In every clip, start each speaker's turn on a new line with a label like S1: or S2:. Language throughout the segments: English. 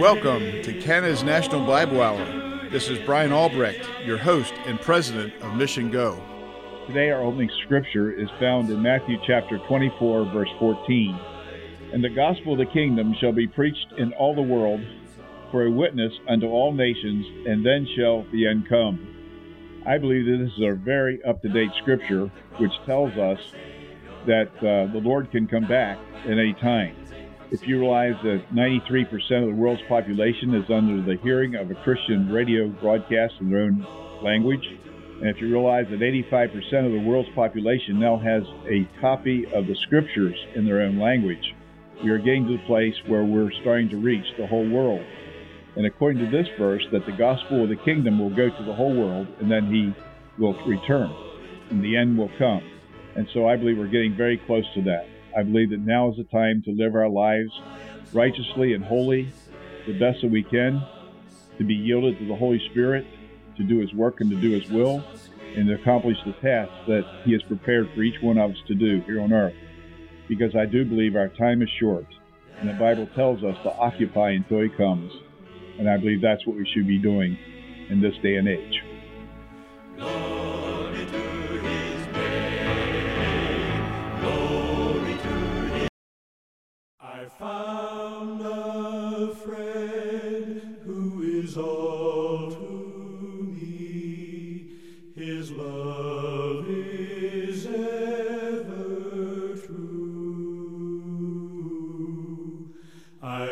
S1: Welcome to Canada's National Bible Hour. This is Brian Albrecht, your host and president of Mission Go.
S2: Today, our opening scripture is found in Matthew chapter 24, verse 14. And the gospel of the kingdom shall be preached in all the world for a witness unto all nations, and then shall the end come. I believe that this is a very up to date scripture which tells us that uh, the Lord can come back at any time. If you realize that 93% of the world's population is under the hearing of a Christian radio broadcast in their own language, and if you realize that 85% of the world's population now has a copy of the scriptures in their own language, we are getting to the place where we're starting to reach the whole world. And according to this verse, that the gospel of the kingdom will go to the whole world and then he will return and the end will come. And so I believe we're getting very close to that. I believe that now is the time to live our lives righteously and holy, the best that we can, to be yielded to the Holy Spirit, to do His work and to do His will, and to accomplish the tasks that He has prepared for each one of us to do here on earth. Because I do believe our time is short, and the Bible tells us to occupy until He comes. And I believe that's what we should be doing in this day and age.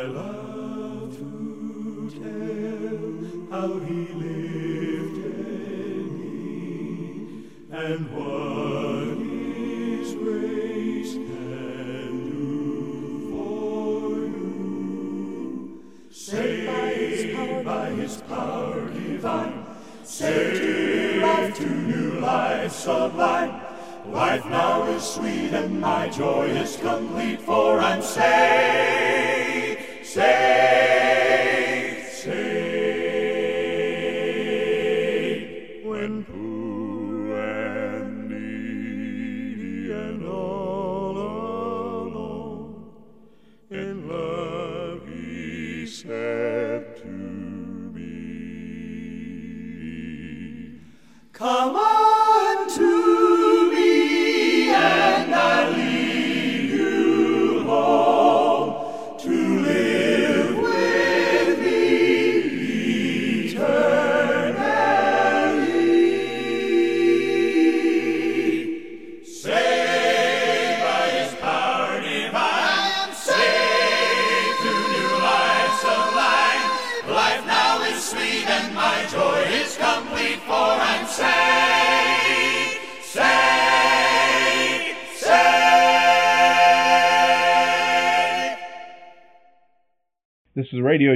S3: Love to tell how he lifted me and what his grace can do for you. Saved by his power divine, saved to new life sublime. Life now is sweet and my joy is complete, for I'm saved, saved,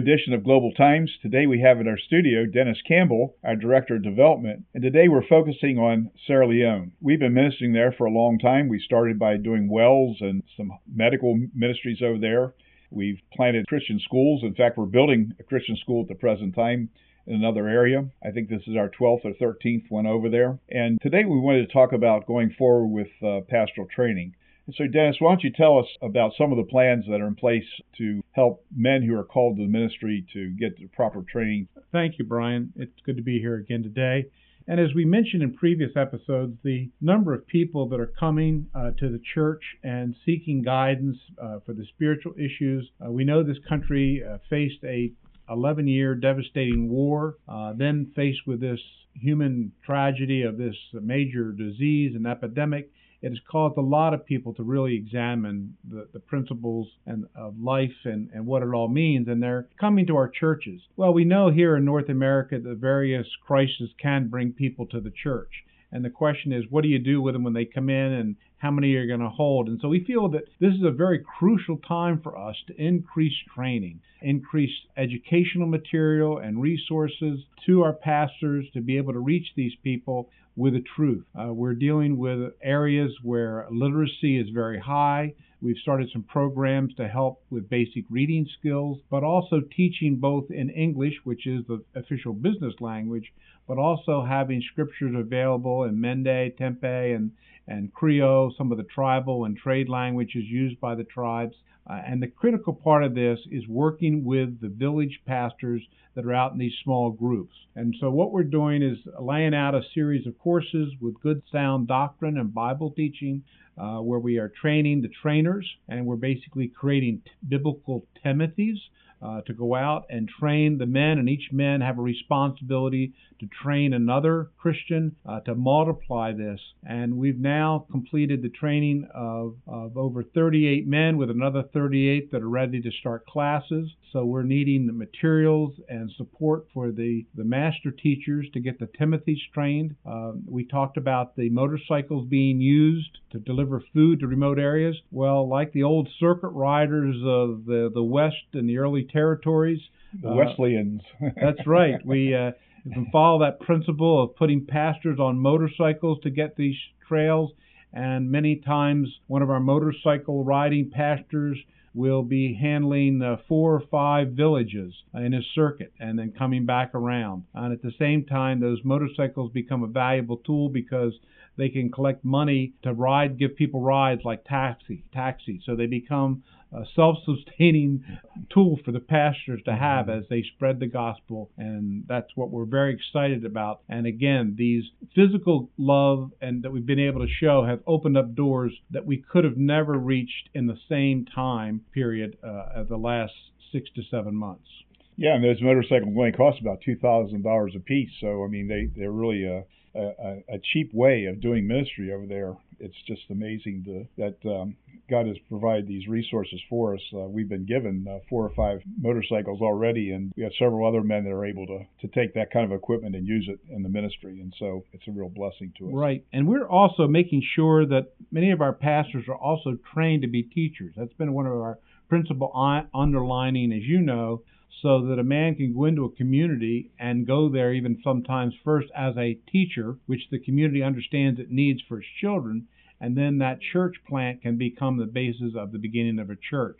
S2: edition of Global Times. Today we have in our studio Dennis Campbell, our Director of Development, and today we're focusing on Sierra Leone. We've been ministering there for a long time. We started by doing wells and some medical ministries over there. We've planted Christian schools. In fact, we're building a Christian school at the present time in another area. I think this is our 12th or 13th one over there. And today we wanted to talk about going forward with uh, pastoral training. And so, Dennis, why don't you tell us about some of the plans that are in place to help men who are called to the ministry to get the proper training?
S4: Thank you, Brian. It's good to be here again today. And as we mentioned in previous episodes, the number of people that are coming uh, to the church and seeking guidance uh, for the spiritual issues. Uh, we know this country uh, faced a 11 year devastating war, uh, then faced with this human tragedy of this major disease and epidemic. It has caused a lot of people to really examine the, the principles and of life and, and what it all means, and they're coming to our churches. Well, we know here in North America that various crises can bring people to the church. And the question is, what do you do with them when they come in and how many are going to hold? And so we feel that this is a very crucial time for us to increase training, increase educational material and resources to our pastors to be able to reach these people with the truth. Uh, we're dealing with areas where literacy is very high. We've started some programs to help with basic reading skills, but also teaching both in English, which is the official business language, but also having scriptures available in Mende, Temne, and, and Creole, some of the tribal and trade languages used by the tribes. Uh, and the critical part of this is working with the village pastors that are out in these small groups. And so what we're doing is laying out a series of courses with good sound doctrine and Bible teaching uh, where we are training the trainers and we're basically creating t- biblical Timothys uh, to go out and train the men, and each man have a responsibility to train another Christian uh, to multiply this. And we've now completed the training of, of over 38 men with another 38 that are ready to start classes. So we're needing the materials and support for the, the master teachers to get the Timothys trained. Uh, we talked about the motorcycles being used to deliver food to remote areas. Well, like the old circuit riders of the, the West and the early territories,
S2: the Wesleyans.
S4: that's right. We uh, can follow that principle of putting pastors on motorcycles to get these trails. And many times, one of our motorcycle riding pastors will be handling uh, four or five villages in his circuit and then coming back around. And at the same time, those motorcycles become a valuable tool because they can collect money to ride, give people rides like taxi, taxi. So they become a self-sustaining tool for the pastors to have as they spread the gospel, and that's what we're very excited about. And again, these physical love and that we've been able to show have opened up doors that we could have never reached in the same time period uh, of the last six to seven months.
S2: Yeah, and those motorcycles only cost about two thousand dollars a piece. So I mean, they they're really a, a, a cheap way of doing ministry over there. It's just amazing to, that um, God has provided these resources for us. Uh, we've been given uh, four or five motorcycles already, and we have several other men that are able to to take that kind of equipment and use it in the ministry. And so it's a real blessing to us.
S4: Right, and we're also making sure that many of our pastors are also trained to be teachers. That's been one of our principal underlining, as you know, so that a man can go into a community and go there even sometimes first as a teacher, which the community understands it needs for its children, and then that church plant can become the basis of the beginning of a church.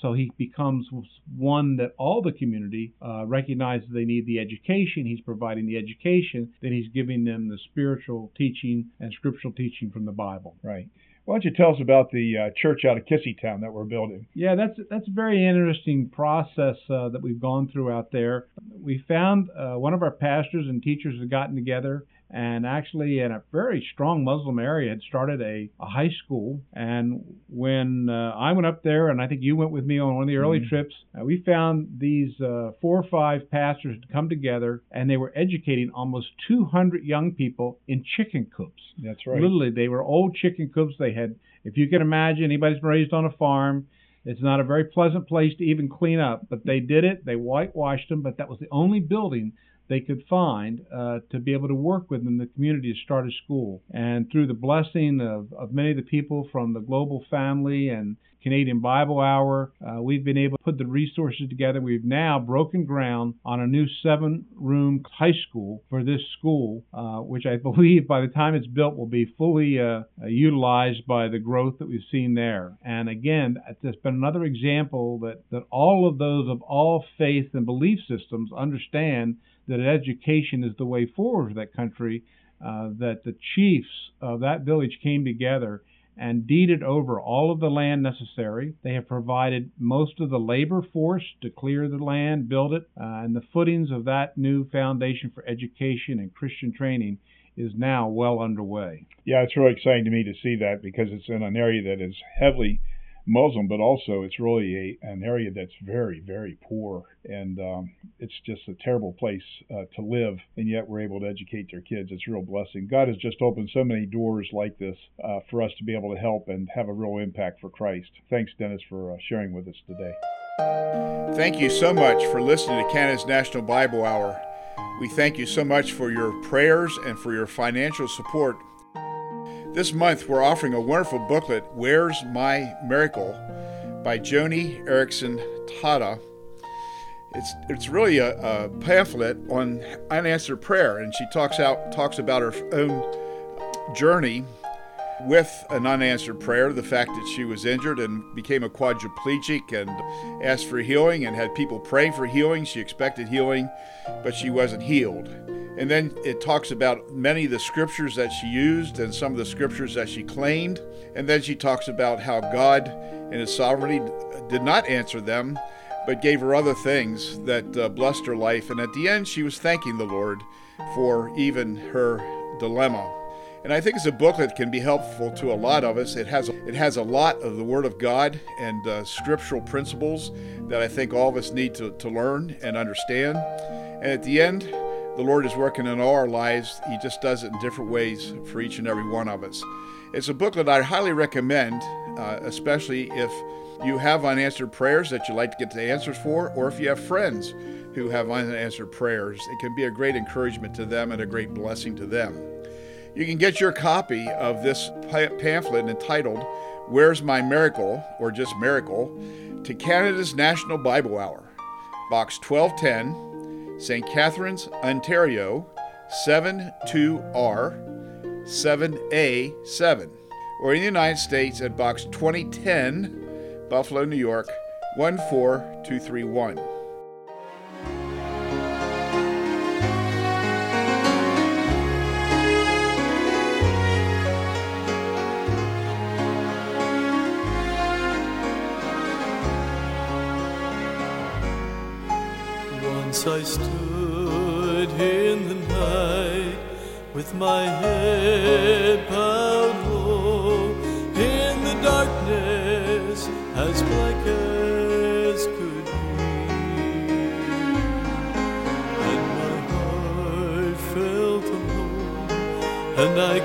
S4: So he becomes one that all the community uh, recognizes they need the education. He's providing the education, then he's giving them the spiritual teaching and scriptural teaching from the Bible.
S2: Right. Why don't you tell us about the uh, church out of Kissy Town that we're building?
S4: Yeah, that's that's a very interesting process uh, that we've gone through out there. We found uh, one of our pastors and teachers had gotten together and actually in a very strong Muslim area had started a, a high school. And when uh, I went up there, and I think you went with me on one of the early mm-hmm. trips, uh, we found these uh, four or five pastors had come together, and they were educating almost 200 young people in chicken coops.
S2: That's right.
S4: Literally, they were old chicken coops. They had, if you can imagine, anybody's been raised on a farm. It's not a very pleasant place to even clean up, but they did it. They whitewashed them, but that was the only building they could find uh, to be able to work with in the community to start a school. And through the blessing of, of many of the people from the Global Family and Canadian Bible Hour, uh, we've been able to put the resources together. We've now broken ground on a new seven room high school for this school, uh, which I believe by the time it's built will be fully uh, utilized by the growth that we've seen there. And again, it's been another example that, that all of those of all faith and belief systems understand that education is the way forward for that country, uh, that the chiefs of that village came together and deeded over all of the land necessary. They have provided most of the labor force to clear the land, build it, uh, and the footings of that new foundation for education and Christian training is now well underway.
S2: Yeah, it's really exciting to me to see that because it's in an area that is heavily Muslim, but also it's really a an area that's very very poor, and um, it's just a terrible place uh, to live. And yet we're able to educate their kids. It's a real blessing. God has just opened so many doors like this uh, for us to be able to help and have a real impact for Christ. Thanks, Dennis, for uh, sharing with us today.
S1: Thank you so much for listening to Canada's National Bible Hour. We thank you so much for your prayers and for your financial support this month, we're offering a wonderful booklet, Where's My Miracle, by Joni Eareckson Tada. It's, it's really a, a, pamphlet on unanswered prayer, and she talks out talks about her own journey with an unanswered prayer, the fact that she was injured and became a quadriplegic and asked for healing and had people praying for healing. She expected healing, but she wasn't healed. And then it talks about many of the scriptures that she used and some of the scriptures that she claimed. And then she talks about how God in His sovereignty did not answer them, but gave her other things that uh, blessed her life. And at the end, she was thanking the Lord for even her dilemma. And I think it's a book that can be helpful to a lot of us. It has it has a lot of the Word of God and uh, scriptural principles that I think all of us need to, to learn and understand. And at the end, the Lord is working in all our lives. He just does it in different ways for each and every one of us. It's a book that I highly recommend, uh, especially if you have unanswered prayers that you'd like to get the answers for, or if you have friends who have unanswered prayers. It can be a great encouragement to them and a great blessing to them. You can get your copy of this pamphlet entitled Where's My Miracle, or just Miracle, to Canada's National Bible Hour, Box 1210, St. Catharines, Ontario, 72R, 7A7, or in the United States at Box 2010, Buffalo, New York, 14231.
S5: Once I stood in the night with my head bowed low in the darkness as black as could be, and my heart felt alone, and I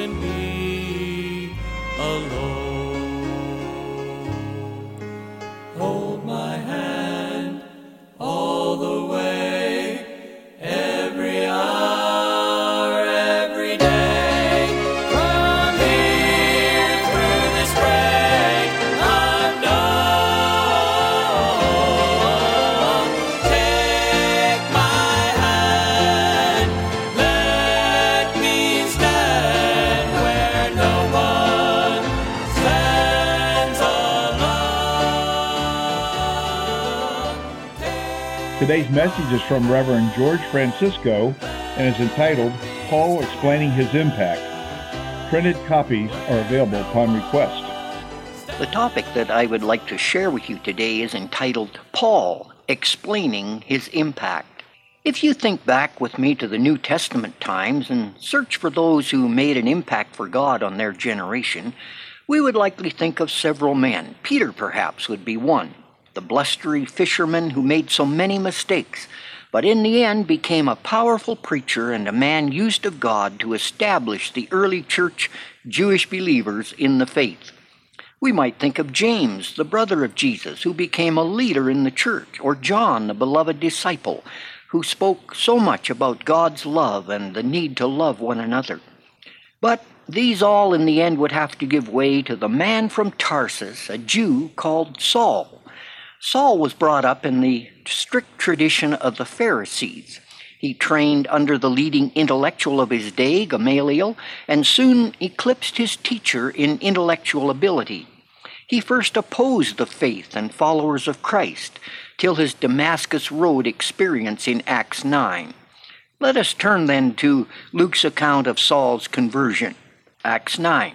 S5: and me alone.
S2: Today's message is from Reverend George Francisco and is entitled Paul Explaining His Impact. Printed copies are available upon request.
S6: The topic that I would like to share with you today is entitled Paul Explaining His Impact. If you think back with me to the New Testament times and search for those who made an impact for God on their generation, we would likely think of several men. Peter, perhaps, would be one the blustery fisherman who made so many mistakes, but in the end became a powerful preacher and a man used of God to establish the early church Jewish believers in the faith. We might think of James, the brother of Jesus, who became a leader in the church, or John, the beloved disciple, who spoke so much about God's love and the need to love one another. But these all in the end would have to give way to the man from Tarsus, a Jew called Saul Saul was brought up in the strict tradition of the Pharisees. He trained under the leading intellectual of his day, Gamaliel, and soon eclipsed his teacher in intellectual ability. He first opposed the faith and followers of Christ, till his Damascus Road experience in Acts 9. Let us turn then to Luke's account of Saul's conversion. Acts 9.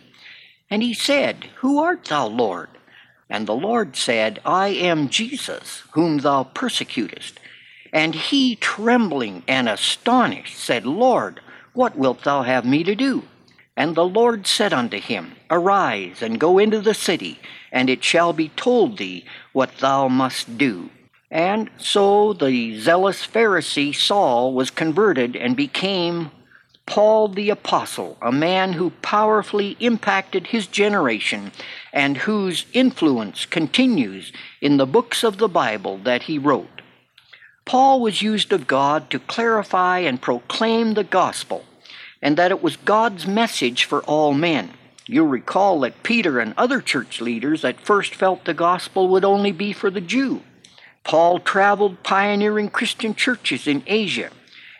S6: And he said, Who art thou, Lord? And the Lord said, I am Jesus, whom thou persecutest. And he, trembling and astonished, said, Lord, what wilt thou have me to do? And the Lord said unto him, Arise and go into the city, and it shall be told thee what thou must do. And so the zealous Pharisee Saul was converted and became Paul the Apostle, a man who powerfully impacted his generation and whose influence continues in the books of the Bible that he wrote. Paul was used of God to clarify and proclaim the gospel, and that it was God's message for all men. You'll recall that Peter and other church leaders at first felt the gospel would only be for the Jew. Paul traveled pioneering Christian churches in Asia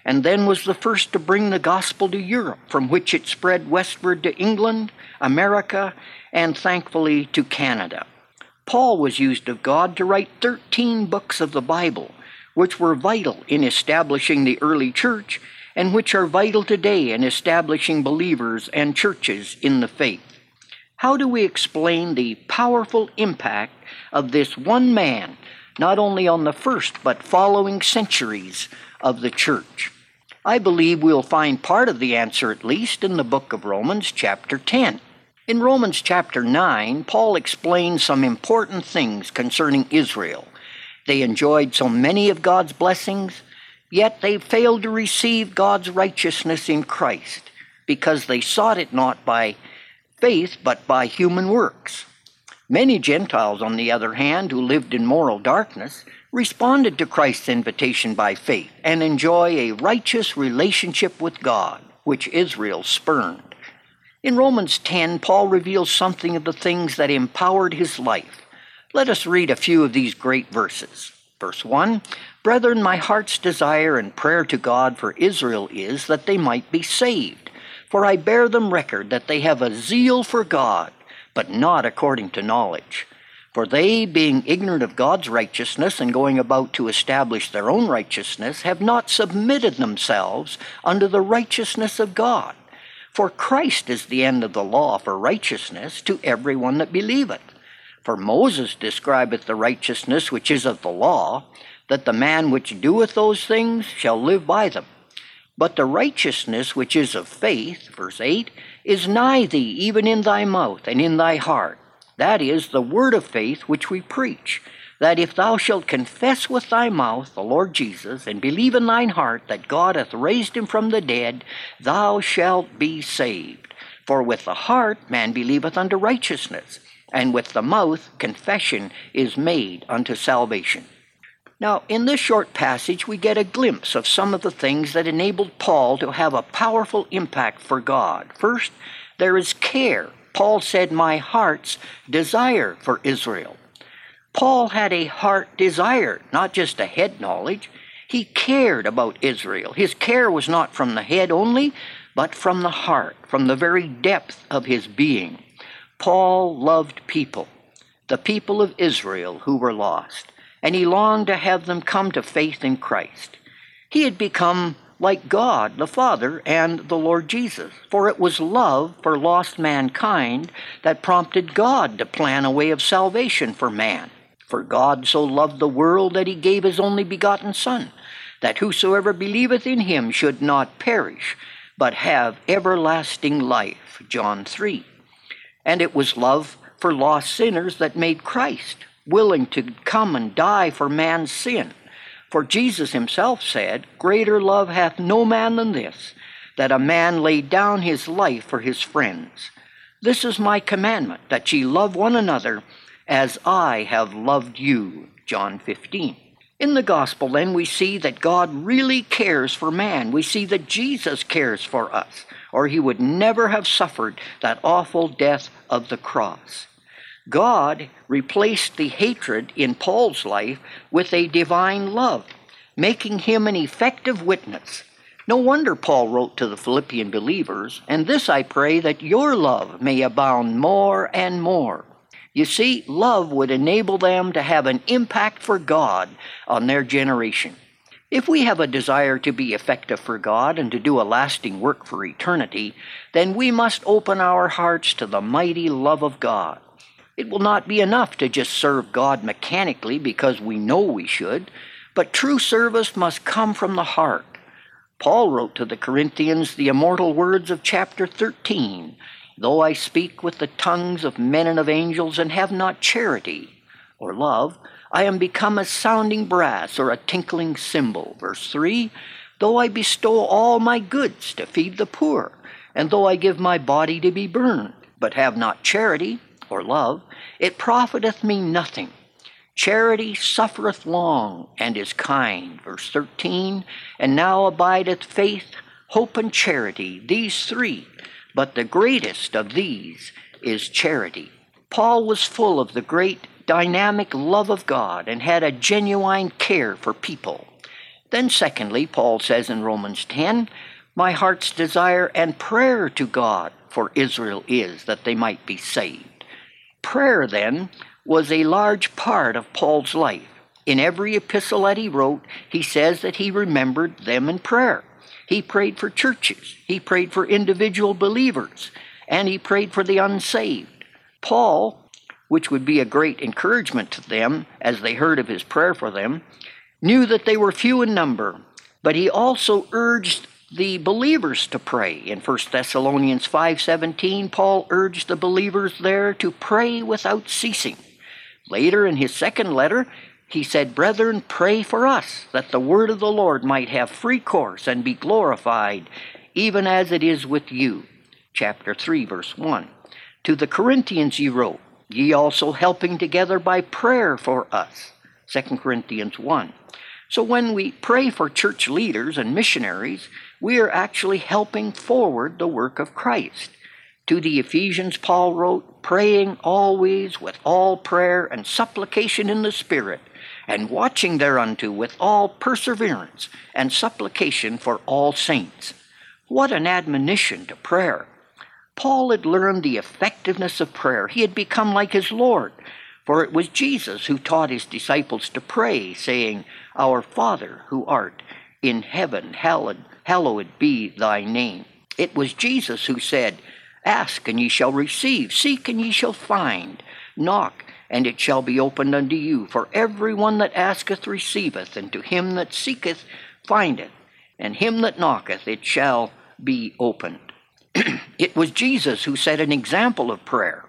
S6: and then was the first to bring the gospel to Europe, from which it spread westward to England, America, and thankfully to Canada. Paul was used of God to write 13 books of the Bible, which were vital in establishing the early church and which are vital today in establishing believers and churches in the faith. How do we explain the powerful impact of this one man, not only on the first but following centuries of the church? I believe we'll find part of the answer, at least, in the book of Romans, chapter 10. In Romans chapter 9, Paul explains some important things concerning Israel. They enjoyed so many of God's blessings, yet they failed to receive God's righteousness in Christ because they sought it not by faith but by human works. Many Gentiles, on the other hand, who lived in moral darkness, responded to Christ's invitation by faith and enjoy a righteous relationship with God, which Israel spurned. In Romans 10, Paul reveals something of the things that empowered his life. Let us read a few of these great verses. Verse 1 Brethren, my heart's desire and prayer to God for Israel is that they might be saved. For I bear them record that they have a zeal for God, but not according to knowledge. For they, being ignorant of God's righteousness and going about to establish their own righteousness, have not submitted themselves unto the righteousness of God. For Christ is the end of the law for righteousness to every one that believeth. For Moses describeth the righteousness which is of the law, that the man which doeth those things shall live by them. But the righteousness which is of faith, verse 8, is nigh thee, even in thy mouth and in thy heart that is the word of faith which we preach, that if thou shalt confess with thy mouth the Lord Jesus, and believe in thine heart that God hath raised him from the dead, thou shalt be saved. For with the heart man believeth unto righteousness, and with the mouth confession is made unto salvation. Now, in this short passage, we get a glimpse of some of the things that enabled Paul to have a powerful impact for God. First, there is care Paul said, My heart's desire for Israel. Paul had a heart desire, not just a head knowledge. He cared about Israel. His care was not from the head only, but from the heart, from the very depth of his being. Paul loved people, the people of Israel who were lost, and he longed to have them come to faith in Christ. He had become like God the Father and the Lord Jesus. For it was love for lost mankind that prompted God to plan a way of salvation for man. For God so loved the world that he gave his only begotten Son, that whosoever believeth in him should not perish, but have everlasting life. John 3. And it was love for lost sinners that made Christ willing to come and die for man's sin for Jesus himself said, Greater love hath no man than this, that a man lay down his life for his friends. This is my commandment, that ye love one another as I have loved you. John 15. In the gospel, then, we see that God really cares for man. We see that Jesus cares for us, or he would never have suffered that awful death of the cross. God replaced the hatred in Paul's life with a divine love, making him an effective witness. No wonder Paul wrote to the Philippian believers, and this I pray that your love may abound more and more. You see, love would enable them to have an impact for God on their generation. If we have a desire to be effective for God and to do a lasting work for eternity, then we must open our hearts to the mighty love of God. It will not be enough to just serve God mechanically because we know we should, but true service must come from the heart. Paul wrote to the Corinthians the immortal words of chapter 13 Though I speak with the tongues of men and of angels and have not charity or love, I am become a sounding brass or a tinkling cymbal. Verse 3 Though I bestow all my goods to feed the poor, and though I give my body to be burned, but have not charity or love, it profiteth me nothing. Charity suffereth long and is kind. Verse 13 And now abideth faith, hope, and charity, these three but the greatest of these is charity. Paul was full of the great dynamic love of God and had a genuine care for people. Then, secondly, Paul says in Romans 10, My heart's desire and prayer to God for Israel is that they might be saved. Prayer, then, was a large part of Paul's life. In every epistle that he wrote, he says that he remembered them in prayer. He prayed for churches, he prayed for individual believers, and he prayed for the unsaved. Paul, which would be a great encouragement to them as they heard of his prayer for them, knew that they were few in number, but he also urged the believers to pray. In 1 Thessalonians 5:17, Paul urged the believers there to pray without ceasing. Later in his second letter, he said, Brethren, pray for us, that the word of the Lord might have free course and be glorified, even as it is with you. Chapter 3, verse 1. To the Corinthians he wrote, Ye also helping together by prayer for us. 2 Corinthians 1. So when we pray for church leaders and missionaries, we are actually helping forward the work of Christ. To the Ephesians, Paul wrote, Praying always with all prayer and supplication in the Spirit and watching thereunto with all perseverance and supplication for all saints. What an admonition to prayer! Paul had learned the effectiveness of prayer. He had become like his Lord, for it was Jesus who taught his disciples to pray, saying, Our Father who art in heaven, hallowed, hallowed be thy name. It was Jesus who said, Ask and ye shall receive, seek and ye shall find, knock and it shall be opened unto you. For every one that asketh receiveth, and to him that seeketh findeth, and him that knocketh it shall be opened. it was Jesus who set an example of prayer.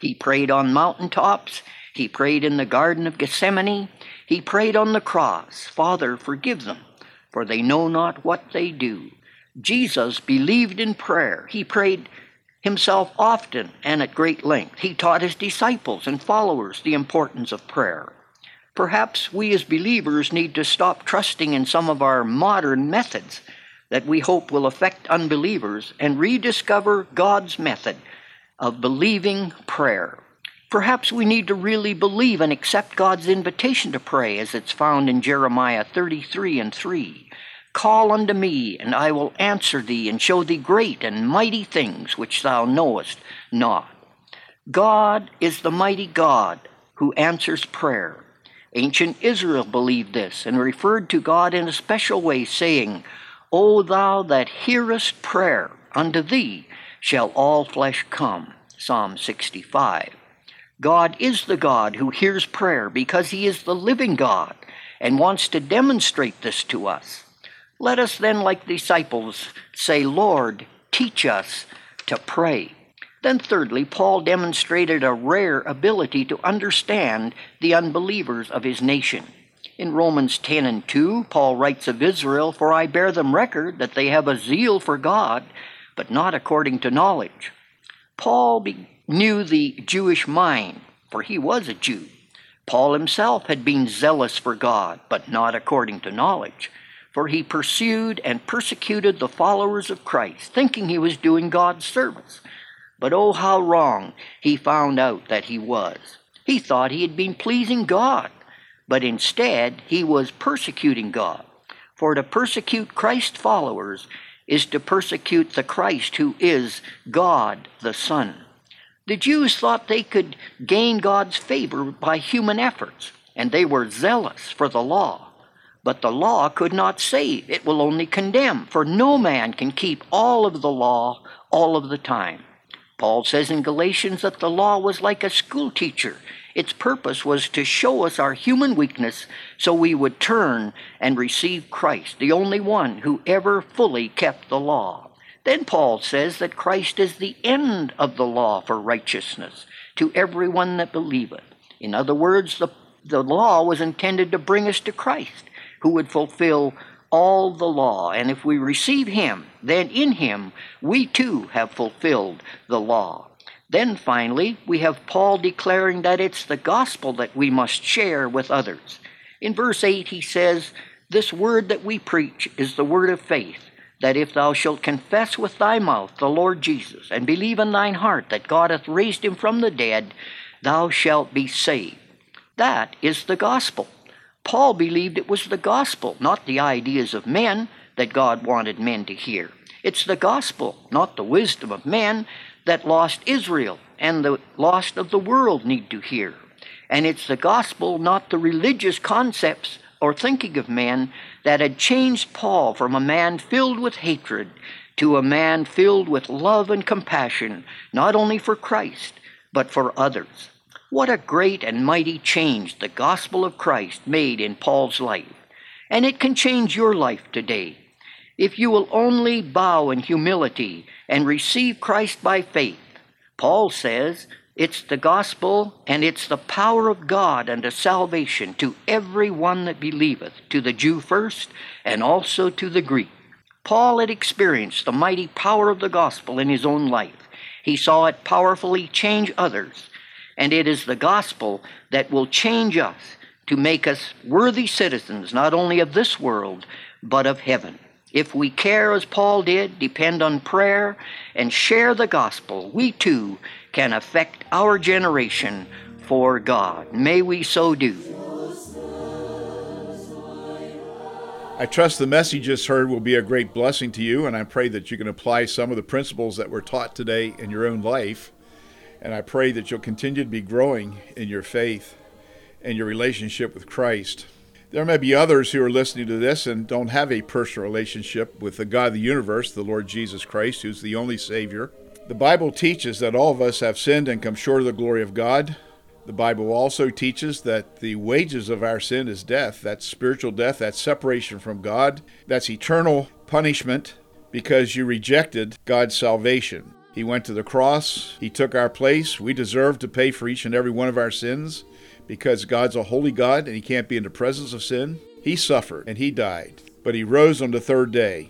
S6: He prayed on mountaintops, he prayed in the Garden of Gethsemane, he prayed on the cross Father, forgive them, for they know not what they do. Jesus believed in prayer. He prayed himself often and at great length. He taught his disciples and followers the importance of prayer. Perhaps we as believers need to stop trusting in some of our modern methods that we hope will affect unbelievers and rediscover God's method of believing prayer. Perhaps we need to really believe and accept God's invitation to pray as it's found in Jeremiah 33 and 3. Call unto me, and I will answer thee, and show thee great and mighty things which thou knowest not. God is the mighty God who answers prayer. Ancient Israel believed this and referred to God in a special way, saying, O thou that hearest prayer, unto thee shall all flesh come. Psalm 65. God is the God who hears prayer because he is the living God and wants to demonstrate this to us. Let us then, like disciples, say, Lord, teach us to pray. Then, thirdly, Paul demonstrated a rare ability to understand the unbelievers of his nation. In Romans 10 and 2, Paul writes of Israel, For I bear them record that they have a zeal for God, but not according to knowledge. Paul be- knew the Jewish mind, for he was a Jew. Paul himself had been zealous for God, but not according to knowledge, for he pursued and persecuted the followers of Christ, thinking he was doing God's service. But oh, how wrong he found out that he was. He thought he had been pleasing God, but instead he was persecuting God. For to persecute Christ's followers is to persecute the Christ who is God the Son. The Jews thought they could gain God's favor by human efforts, and they were zealous for the law. But the law could not save, it will only condemn, for no man can keep all of the law all of the time. Paul says in Galatians that the law was like a schoolteacher. Its purpose was to show us our human weakness so we would turn and receive Christ, the only one who ever fully kept the law. Then Paul says that Christ is the end of the law for righteousness to everyone that believeth. In other words, the, the law was intended to bring us to Christ, who would fulfill all the law. And if we receive him, then in him we too have fulfilled the law. Then finally, we have Paul declaring that it's the gospel that we must share with others. In verse 8, he says, This word that we preach is the word of faith that if thou shalt confess with thy mouth the Lord Jesus, and believe in thine heart that God hath raised him from the dead, thou shalt be saved. That is the gospel. Paul believed it was the gospel, not the ideas of men that God wanted men to hear. It's the gospel, not the wisdom of men, that lost Israel and the lost of the world need to hear. And it's the gospel, not the religious concepts or thinking of men that had changed Paul from a man filled with hatred to a man filled with love and compassion, not only for Christ, but for others. What a great and mighty change the gospel of Christ made in Paul's life. And it can change your life today. If you will only bow in humility and receive Christ by faith, Paul says, it's the gospel, and it's the power of God unto salvation to every one that believeth, to the Jew first, and also to the Greek. Paul had experienced the mighty power of the gospel in his own life. He saw it powerfully change others, and it is the gospel that will change us to make us worthy citizens not only of this world, but of heaven. If we care as Paul did, depend on prayer, and share the gospel, we too can affect our generation for God. May we so do.
S1: I trust the message just heard will be a great blessing to you, and I pray that you can apply some of the principles that were taught today in your own life. And I pray that you'll continue to be growing in your faith and your relationship with Christ. There may be others who are listening to this and don't have a personal relationship with the God of the universe, the Lord Jesus Christ, who's the only Savior. The Bible teaches that all of us have sinned and come short of the glory of God. The Bible also teaches that the wages of our sin is death. That's spiritual death, that's separation from God, that's eternal punishment because you rejected God's salvation. He went to the cross, He took our place. We deserve to pay for each and every one of our sins because God's a holy God and he can't be in the presence of sin. He suffered and he died, but he rose on the third day.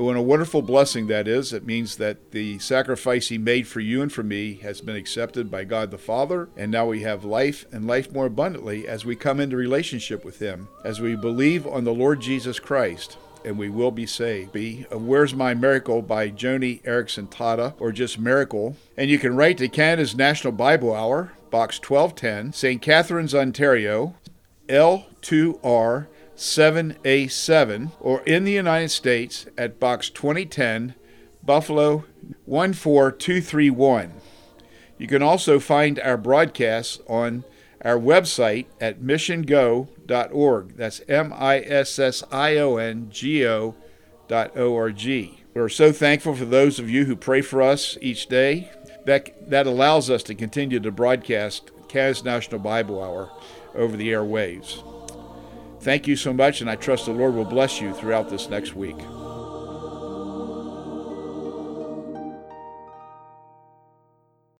S1: What a wonderful blessing that is. It means that the sacrifice he made for you and for me has been accepted by God the Father, and now we have life and life more abundantly as we come into relationship with him, as we believe on the Lord Jesus Christ and we will be saved. Be of Where's My Miracle by Joni Eareckson Tada, or just Miracle. And you can write to Canada's National Bible Hour, Box 1210, St. Catharines, Ontario, L2R 7A7, or in the United States at Box 2010, Buffalo 14231. You can also find our broadcasts on our website at missiongo.org. That's M I S S I O N G O dot O R G. We're so thankful for those of you who pray for us each day. That, that allows us to continue to broadcast Kaz National Bible Hour over the airwaves. Thank you so much, and I trust the Lord will bless you throughout this next week.